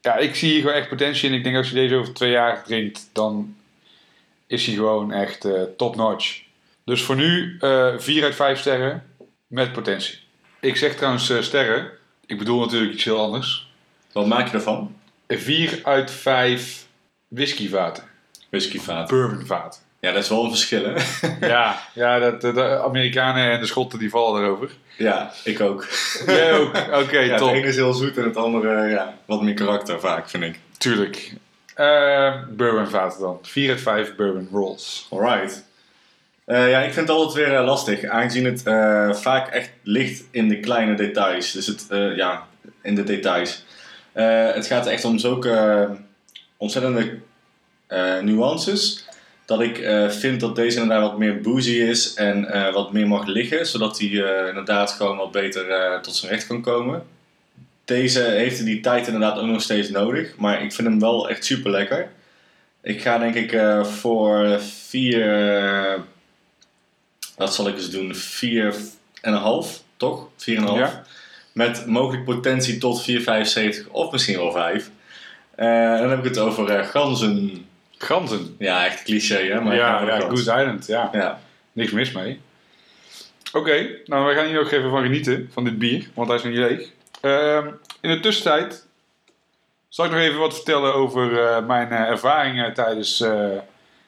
Ja, ik zie hier gewoon echt potentie in. Ik denk als je deze over twee jaar drinkt, dan is hij gewoon echt eh, top notch. Dus voor nu eh 4 uit 5 sterren met potentie. Ik zeg trouwens eh, sterren. Ik bedoel natuurlijk iets heel anders. Wat maak je ervan? 4 uit 5 whiskyvaten. Whiskyvaat. Bourbonvaten. Ja, dat is wel een verschil, hè? ja, ja dat, de, Amerikanen en de Schotten die vallen erover. ja, ik ook. Jij ook? Oké, ja, top. het ene is heel zoet en het andere ja, wat meer karakter vaak, vind ik. Tuurlijk. Eh bourbonvaten dan. 4 uit 5 bourbon rolls. Alright. Eh, ja, ik vind het altijd weer eh, lastig, aangezien het eh, vaak echt ligt in de kleine details. Dus het, ja, in de details. Het gaat echt om zulke ontzettende nuances. Dat ik vind dat deze inderdaad wat meer boozy is en wat meer mag liggen. Zodat hij inderdaad gewoon wat beter tot zijn recht kan komen. Deze heeft die tijd inderdaad ook nog steeds nodig. Maar ik vind hem wel echt super lekker. Ik ga denk ik eh, voor vier. eh, wat zal ik eens doen? Vier en een half, toch? Vier en een half. Ja. Met mogelijk potentie tot 4,75 of misschien wel 5. Eh, dan heb ik het over eh, ganzen. Ganzen. Ja, echt cliché hè? Maar ja, ja. Goose Island. Ja, Ja. niks mis mee. Oké, nou we gaan hier nog even van genieten, van dit bier, want hij is nog niet leeg. Ehm, in de tussentijd zal ik nog even wat vertellen over eh, mijn eh, ervaringen tijdens eh,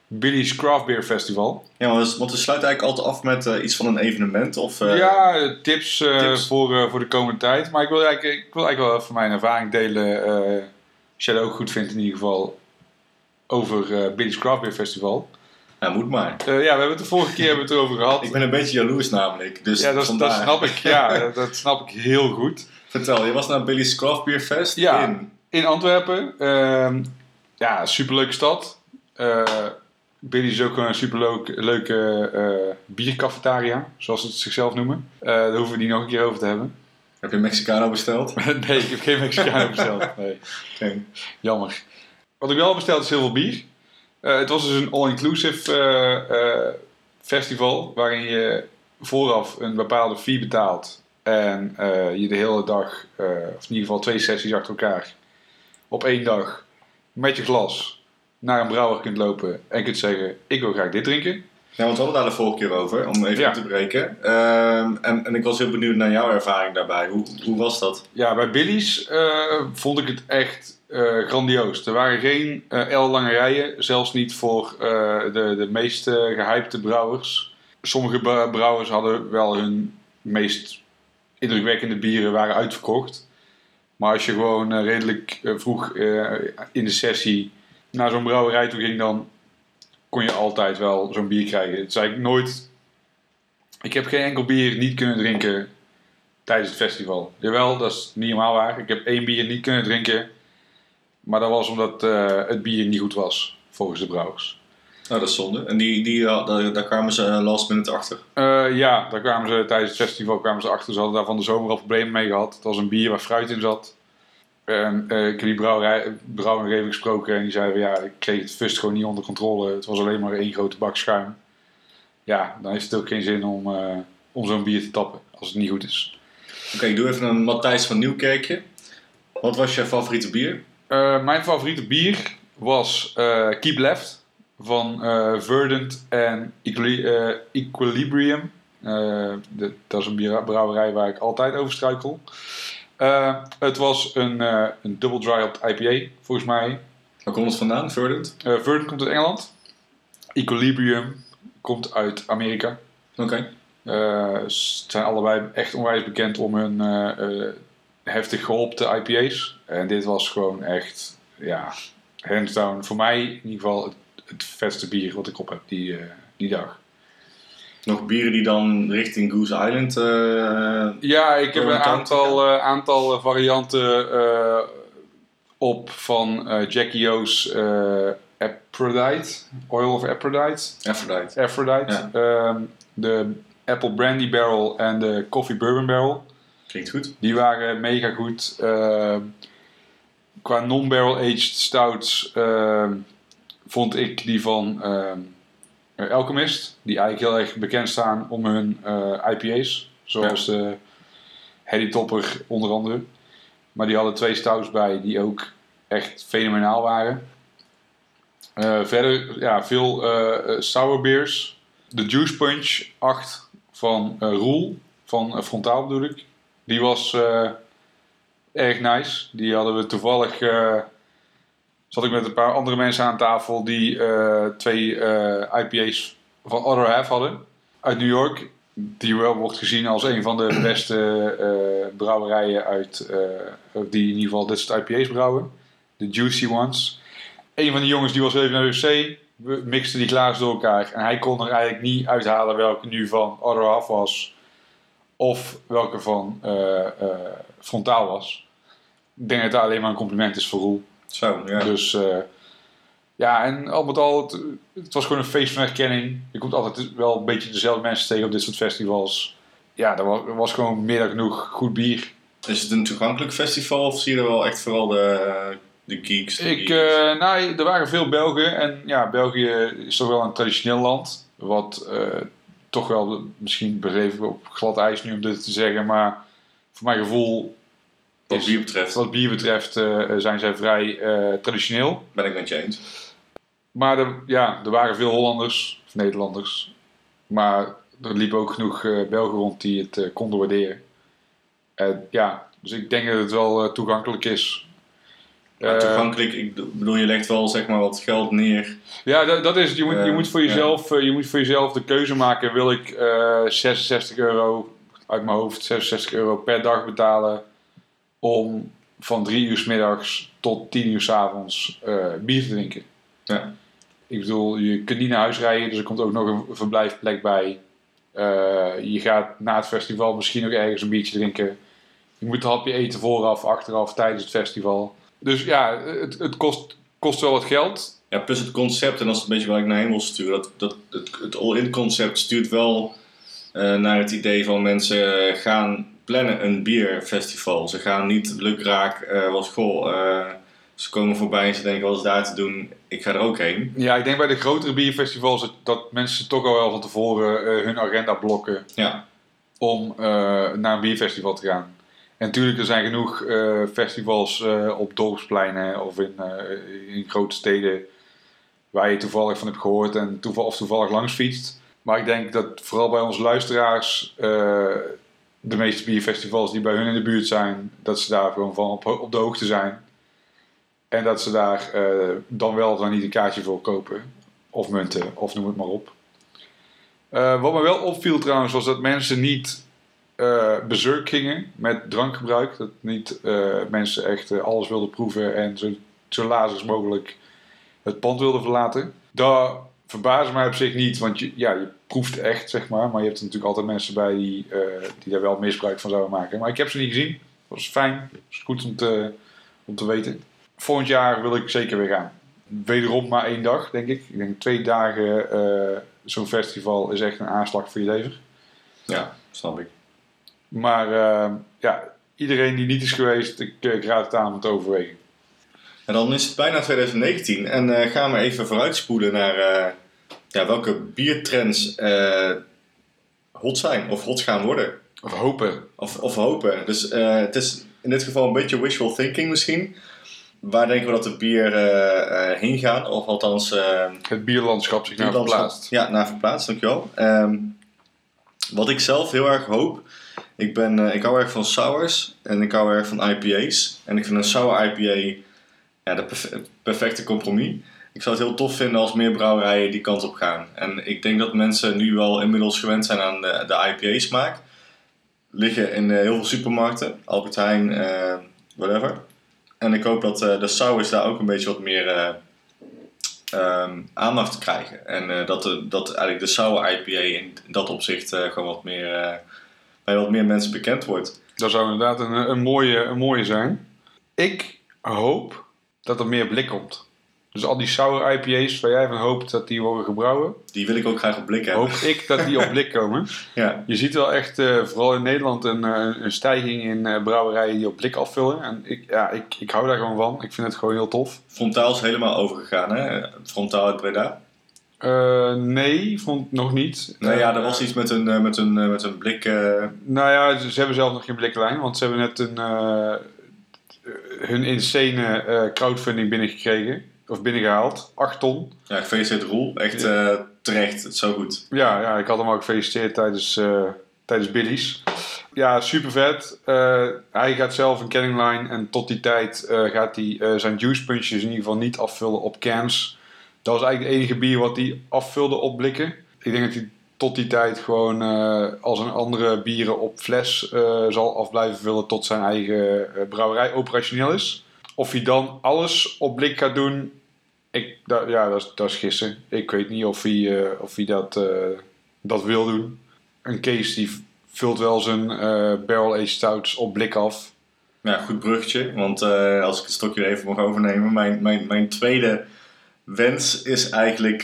Billy's Craft Beer Festival. ja, want we, want we sluiten eigenlijk altijd af met iets van een evenement. Of, ja, tips, tips. Voor, voor de komende tijd. Maar ik wil eigenlijk, ik wil eigenlijk wel even mijn ervaring delen. als jij dat ook goed vindt in ieder geval. Over Billy's Craft Beer Festival. ja, moet maar. Ja, we hebben het de vorige keer hebben het erover gehad. Ik ben een beetje jaloers namelijk. Dus ja, dat, snap ik. Ja, dat, dat snap ik heel goed. Vertel, je was naar Billy's Craft Beer Fest Ja. in... In Antwerpen. ehm, ja, superleuke stad. Eh Billy is ook een superleuke leuke, eh, biercafetaria, zoals ze het zichzelf noemen. Eh, daar hoeven we niet nog een keer over te hebben. Heb je Mexicano besteld? nee, ik heb geen Mexicano besteld. Nee. Geen. Jammer. Wat ik wel heb besteld is heel veel bier. Het was dus een all-inclusive festival waarin je vooraf een bepaalde fee betaalt en eh, je de hele dag, eh, of in ieder geval twee sessies achter elkaar, op één dag met je glas naar een brouwer kunt lopen en kunt zeggen: Ik wil graag dit drinken. Ja, want we hadden daar de vorige keer over, om even Ja. in te breken. Ehm, en, en ik was heel benieuwd naar jouw ervaring daarbij. Hoe, hoe was dat? Ja, bij Billy's eh, vond ik het echt grandioos. Er waren geen eh L-lange rijen, zelfs niet voor de, de meest eh, gehypte brouwers. Sommige br- brouwers hadden wel hun meest indrukwekkende bieren waren uitverkocht. Maar als je gewoon eh, redelijk eh, vroeg eh, in de sessie naar zo'n brouwerij toe ging, dan kon je altijd wel zo'n bier krijgen. Het is eigenlijk nooit... Ik heb geen enkel bier niet kunnen drinken tijdens het festival. Jawel, dat is niet helemaal waar. Ik heb één bier niet kunnen drinken. Maar dat was omdat het bier niet goed was, volgens de brouwers. Nou, dat is zonde. En die, die, ja, daar, daar kwamen ze eh, last minute achter. Eh, ja, daar kwamen ze tijdens het festival kwamen ze achter. Ze hadden daar van de zomer al problemen mee gehad. Het was een bier waar fruit in zat. En eh, ik heb die brouwerij, brouwer even gesproken en die zei van ja, ik kreeg het fust gewoon niet onder controle. Het was alleen maar één grote bak schuim. Ja, dan heeft het ook geen zin om, om zo'n bier te tappen als het niet goed is. Oké, ik doe even een Matthijs van Nieuwkerkje. Wat was je favoriete bier? Mijn favoriete bier was Keep Left van eh, Verdant en eh, Equilibrium. Eh, de- dat is een brouwerij waar ik altijd over struikel. Het was een, een double dry IPA, volgens mij. Waar komt het vandaan? Verdant? Verdant komt uit Engeland. Equilibrium komt uit Amerika. Oké. Ze zijn allebei echt onwijs bekend om hun eh, eh, heftig gehopte IPA's. En dit was gewoon echt, ja, hands down, voor mij in ieder geval het, het vetste bier wat ik op heb die, eh, die dag. Nog bieren die dan richting Goose Island... eh, Ja, ik heb een aantal, eh, aantal varianten op van Jackie O's Aphrodite. Oil of Aphrodite. Aphrodite. Aphrodite. Ehm, de Apple Brandy Barrel en de Coffee Bourbon Barrel. Klinkt goed. Die waren mega goed. Ehm, qua non-barrel aged stouts ehm, vond ik die van ehm, Alchemist. Die eigenlijk heel erg bekend staan om hun eh, IPA's. Zoals de Heady Topper onder andere. Maar die hadden twee stouts bij die ook echt fenomenaal waren. Eh, verder ja, veel eh, sour beers. De Juice Punch 8 van eh Roel. Van Frontaal bedoel ik. Die was erg nice. Die hadden we toevallig. Zat ik met een paar andere mensen aan tafel die eh, twee eh, IPA's van Other Half hadden. Uit New York. Die wel wordt gezien als een van de beste eh, brouwerijen uit. die in ieder geval dit soort IPA's brouwen. De Juicy Ones. Een van die jongens die was even naar de wc. We mixten die glazen door elkaar. En hij kon er eigenlijk niet uithalen welke nu van Other Half was of welke van eh, frontaal was. Ik denk dat het alleen maar een compliment is voor Roel. Zo, ja. Dus eh, ja, en al met al, het, het was gewoon een feest van herkenning. Je komt altijd wel een beetje dezelfde mensen tegen op dit soort festivals. Ja, er was, er was gewoon meer dan genoeg goed bier. Is het een toegankelijk festival of zie je er wel echt vooral de, de geeks? de Ik, geeks? eh, nou, er waren veel Belgen. En ja, België is toch wel een traditioneel land. Wat eh, toch wel, misschien bedreven op glad ijs nu om dit te zeggen. Maar voor mijn gevoel, Wat bier betreft, wat bier betreft, eh, zijn zij vrij eh, traditioneel. ben ik met je eens. Maar er, ja, er waren veel Hollanders, of Nederlanders. Maar er liepen ook genoeg eh, Belgen rond die het eh, konden waarderen. En ja, dus ik denk dat het wel eh, toegankelijk is. Eh, toegankelijk, ik bedoel, je legt wel zeg maar wat geld neer. Ja, dat, dat is het. Je moet, je Eh, moet, voor jezelf, eh, je moet voor jezelf de keuze maken. Wil ik eh 66 euro, uit mijn hoofd, 66 euro per dag betalen om van drie uur 's middags tot tien uur 's avonds eh, bier te drinken? Ja. Ik bedoel, je kunt niet naar huis rijden, dus er komt ook nog een verblijfplek bij. Eh, je gaat na het festival misschien nog ergens een biertje drinken. Je moet een hapje eten vooraf, achteraf, tijdens het festival. Dus ja, het, het kost, kost wel wat geld. Ja, plus het concept, en dat is een beetje waar ik naar heen wil sturen. Dat, dat, het, het all-in concept stuurt wel eh, naar het idee van mensen gaan plannen een bierfestival. Ze gaan niet lukraak, eh wat goh, eh, ze komen voorbij en ze denken wat is daar te doen, ik ga er ook heen. Ja, ik denk bij de grotere bierfestivals dat, dat mensen toch al wel van tevoren eh, hun agenda blokken Ja, om naar een bierfestival te gaan. En natuurlijk, er zijn genoeg festivals op dorpspleinen of in, in grote steden waar je toevallig van hebt gehoord en toeval, of toevallig langs fietst. Maar ik denk dat vooral bij onze luisteraars de meeste bierfestivals die bij hun in de buurt zijn, dat ze daar gewoon van op, de hoogte zijn. En dat ze daar eh, dan wel dan niet een kaartje voor kopen. Of munten, of noem het maar op. Eh, wat me wel opviel trouwens, was dat mensen niet eh bezurk gingen met drankgebruik. Dat niet mensen echt alles wilden proeven en zo, zo als mogelijk het pand wilden verlaten. Dat verbaast mij op zich niet, want je, ja, je proeft echt, zeg maar. Maar je hebt er natuurlijk altijd mensen bij die, eh, die daar wel misbruik van zouden maken. Maar ik heb ze niet gezien. Dat was fijn. Dat is goed om te, om te weten. Volgend jaar wil ik zeker weer gaan. Wederom maar één dag, denk ik. Ik denk twee dagen eh, zo'n festival is echt een aanslag voor je lever. ja, snap ik. Maar eh, ja, iedereen die niet is geweest, ik, ik raad het aan om te overwegen. En dan is het bijna 2019 en eh, gaan we even vooruitspoelen naar ja, welke biertrends eh, hot zijn of hot gaan worden. Of hopen. Of, of hopen. Dus eh, het is in dit geval een beetje wishful thinking misschien. Waar denken we dat de bier eh, heen gaan? Of althans, Het bierlandschap zich naar verplaatst. Ja, naar verplaatst, dankjewel. Ehm wat ik zelf heel erg hoop. Ik, ben, ik hou erg van sours en ik hou erg van IPA's. En ik vind een sour IPA ja, de perfecte compromis. Ik zou het heel tof vinden als meer brouwerijen die kant op gaan. En ik denk dat mensen nu wel inmiddels gewend zijn aan de, de IPA-smaak. Liggen in eh, heel veel supermarkten, Albert Heijn, eh, whatever. En ik hoop dat eh, de sours daar ook een beetje wat meer ehm, aandacht krijgen. En dat, de, dat eigenlijk de sour IPA in dat opzicht gewoon wat meer, bij wat meer mensen bekend wordt. Dat zou inderdaad een, een, mooie, een mooie zijn. Ik hoop dat er meer blik komt. Dus al die sour IPA's waar jij van hoopt dat die worden gebrouwen, Die wil ik ook graag op blik hebben. hoop ik dat die op blik komen. Ja. Je ziet wel echt, eh, vooral in Nederland, een, eh, een stijging in eh, brouwerijen die op blik afvullen. En ik, ja, ik, ik hou daar gewoon van. Ik vind het gewoon heel tof. Frontaal is helemaal overgegaan, hè? Frontaal uit Breda. Nee, vond nog niet. Nou ja, er was iets met een, met een, met een blik. Nou ja, ze, ze hebben zelf nog geen bliklijn, want ze hebben net een, hun insane crowdfunding binnengekregen. Of binnengehaald. 8 ton. ja, gefeliciteerd Roel. Echt eh, terecht. Het is zo goed. Ja, ja, ik had hem ook gefeliciteerd tijdens, eh tijdens Billy's. Ja, super vet. Eh, hij gaat zelf een canning line en tot die tijd gaat hij zijn juice punches in ieder geval niet afvullen op cans. Dat was eigenlijk het enige bier wat hij afvulde op blikken. Ik denk dat hij tot die tijd gewoon als een andere bieren op fles zal af blijven vullen tot zijn eigen brouwerij operationeel is. Of hij dan alles op blik gaat doen, ik, ja, dat is, gissen. Ik weet niet of hij, eh, of hij dat, eh, dat wil doen. Een Kees die vult wel zijn eh barrel aged stouts op blik af. Ja, goed bruggetje. Want als ik het stokje even mag overnemen. Mijn, mijn, mijn tweede wens is eigenlijk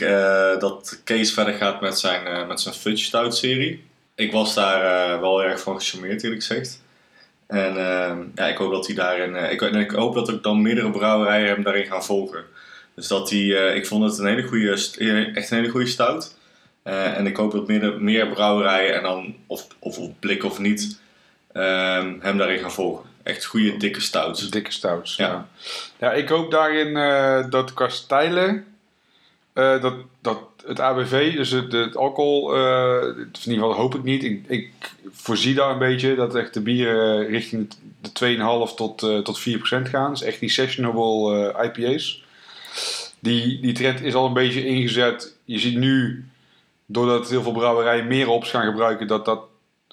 dat Kees verder gaat met zijn, met zijn Fudge Stout serie. Ik was daar wel erg van gecharmeerd eerlijk gezegd. En eh, ja, ik hoop dat hij daarin... eh, ik, ik hoop dat er dan meerdere brouwerijen hem daarin gaan volgen. Dus dat hij... eh, ik vond het een hele goede, eh, echt een hele goede stout. En ik hoop dat meer, meer brouwerijen, en dan, of, of op blik of niet, ehm, hem daarin gaan volgen. Echt goede, dikke stouts. Dikke stouts. Ja. Ja. ja, ik hoop daarin eh, dat qua eh, dat, dat het ABV, dus het, alcohol, eh, in ieder geval hoop ik niet. Ik, voorzie daar een beetje dat echt de bieren richting de 2,5 tot, eh, tot 4% gaan. Dus echt die sessionable IPA's. Die, die trend is al een beetje ingezet. Je ziet nu, doordat heel veel brouwerijen meer hops gaan gebruiken, dat dat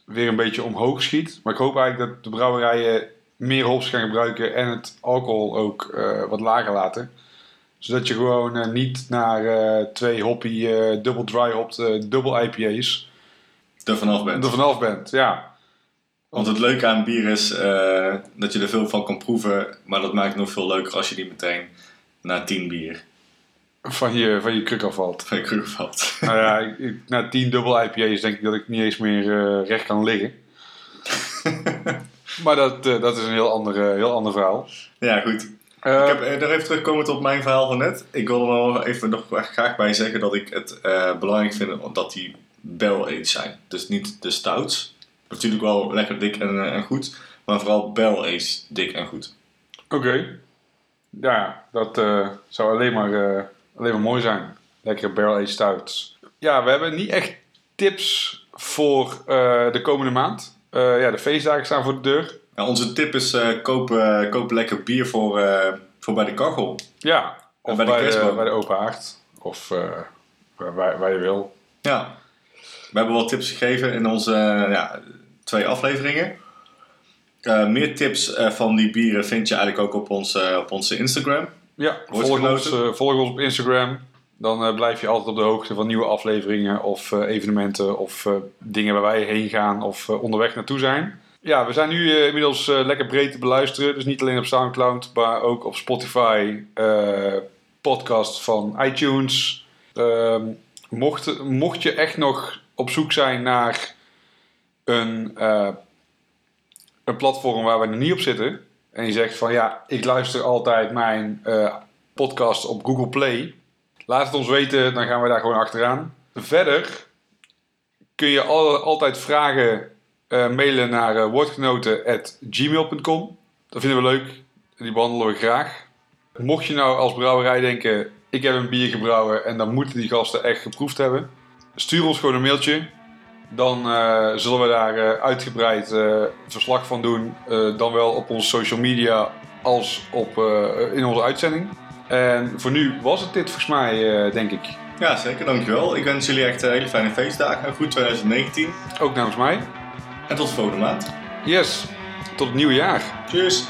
weer een beetje omhoog schiet. Maar ik hoop eigenlijk dat de brouwerijen meer hops gaan gebruiken en het alcohol ook wat lager laten. Zodat je gewoon eh, niet naar eh, twee hoppy, eh dubbel dry eh, dubbel IPA's Er vanaf bent. er vanaf bent. Ja, Want het leuke aan bier is dat je er veel van kan proeven. Maar dat maakt het nog veel leuker als je die meteen na 10 bier van je, van je kruk afvalt. van je kruk valt. nou ja, ik- na 10 dubbel IPA's denk ik dat ik niet eens meer recht kan liggen. maar dat, dat is een heel ander, eh, heel ander verhaal. ja, goed. Eh, ik heb eh, nog even terugkomend op mijn verhaal van net. Ik wil er nog even nog graag bij zeggen dat ik het eh, belangrijk vind dat die barrel-aged zijn. Dus niet de stouts. Natuurlijk wel lekker dik en, eh, en goed. Maar vooral barrel-aged dik en goed. Oké. Ja, dat eh, zou alleen maar, eh, alleen maar mooi zijn. Lekkere barrel-aged stouts. Ja, we hebben niet echt tips voor eh, de komende maand. Eh, ja, de feestdagen staan voor de deur. Nou, onze tip is eh, koop, eh, koop lekker bier voor, eh, voor bij de kachel. Ja, of bij bij de bij de open haard. Of waar, waar, je wil. Ja. We hebben wat tips gegeven in onze ja, twee afleveringen. Meer tips van die bieren vind je eigenlijk ook op, ons, op onze Instagram. Ja, volg ons, volg ons op Instagram. Dan blijf je altijd op de hoogte van nieuwe afleveringen of evenementen of dingen waar wij heen gaan of onderweg naartoe zijn. Ja, we zijn nu eh, inmiddels eh, lekker breed te beluisteren. Dus niet alleen op Soundcloud, maar ook op Spotify, eh podcasts van iTunes. Ehm, mocht, mocht je echt nog op zoek zijn naar een, een platform waar we nog niet op zitten. En je zegt van ja, ik luister altijd mijn podcast op Google Play. Laat het ons weten, dan gaan we daar gewoon achteraan. Verder kun je al, altijd vragen eh, mailen naar eh, woordgenoten.gmail.com. Dat vinden we leuk. Die behandelen we graag. Mocht je nou als brouwerij denken, ik heb een bier gebrouwen en dan moeten die gasten echt geproefd hebben. Stuur ons gewoon een mailtje. Dan eh, zullen we daar uitgebreid verslag van doen. dan wel op onze social media als op, in onze uitzending. En voor nu was het dit volgens mij, denk ik. Ja, zeker. Dankjewel. Ik wens jullie echt eh, hele fijne feestdagen. Een goed 2019. Ook namens mij. En tot de volgende maand. Yes, tot het nieuwe jaar. Cheers.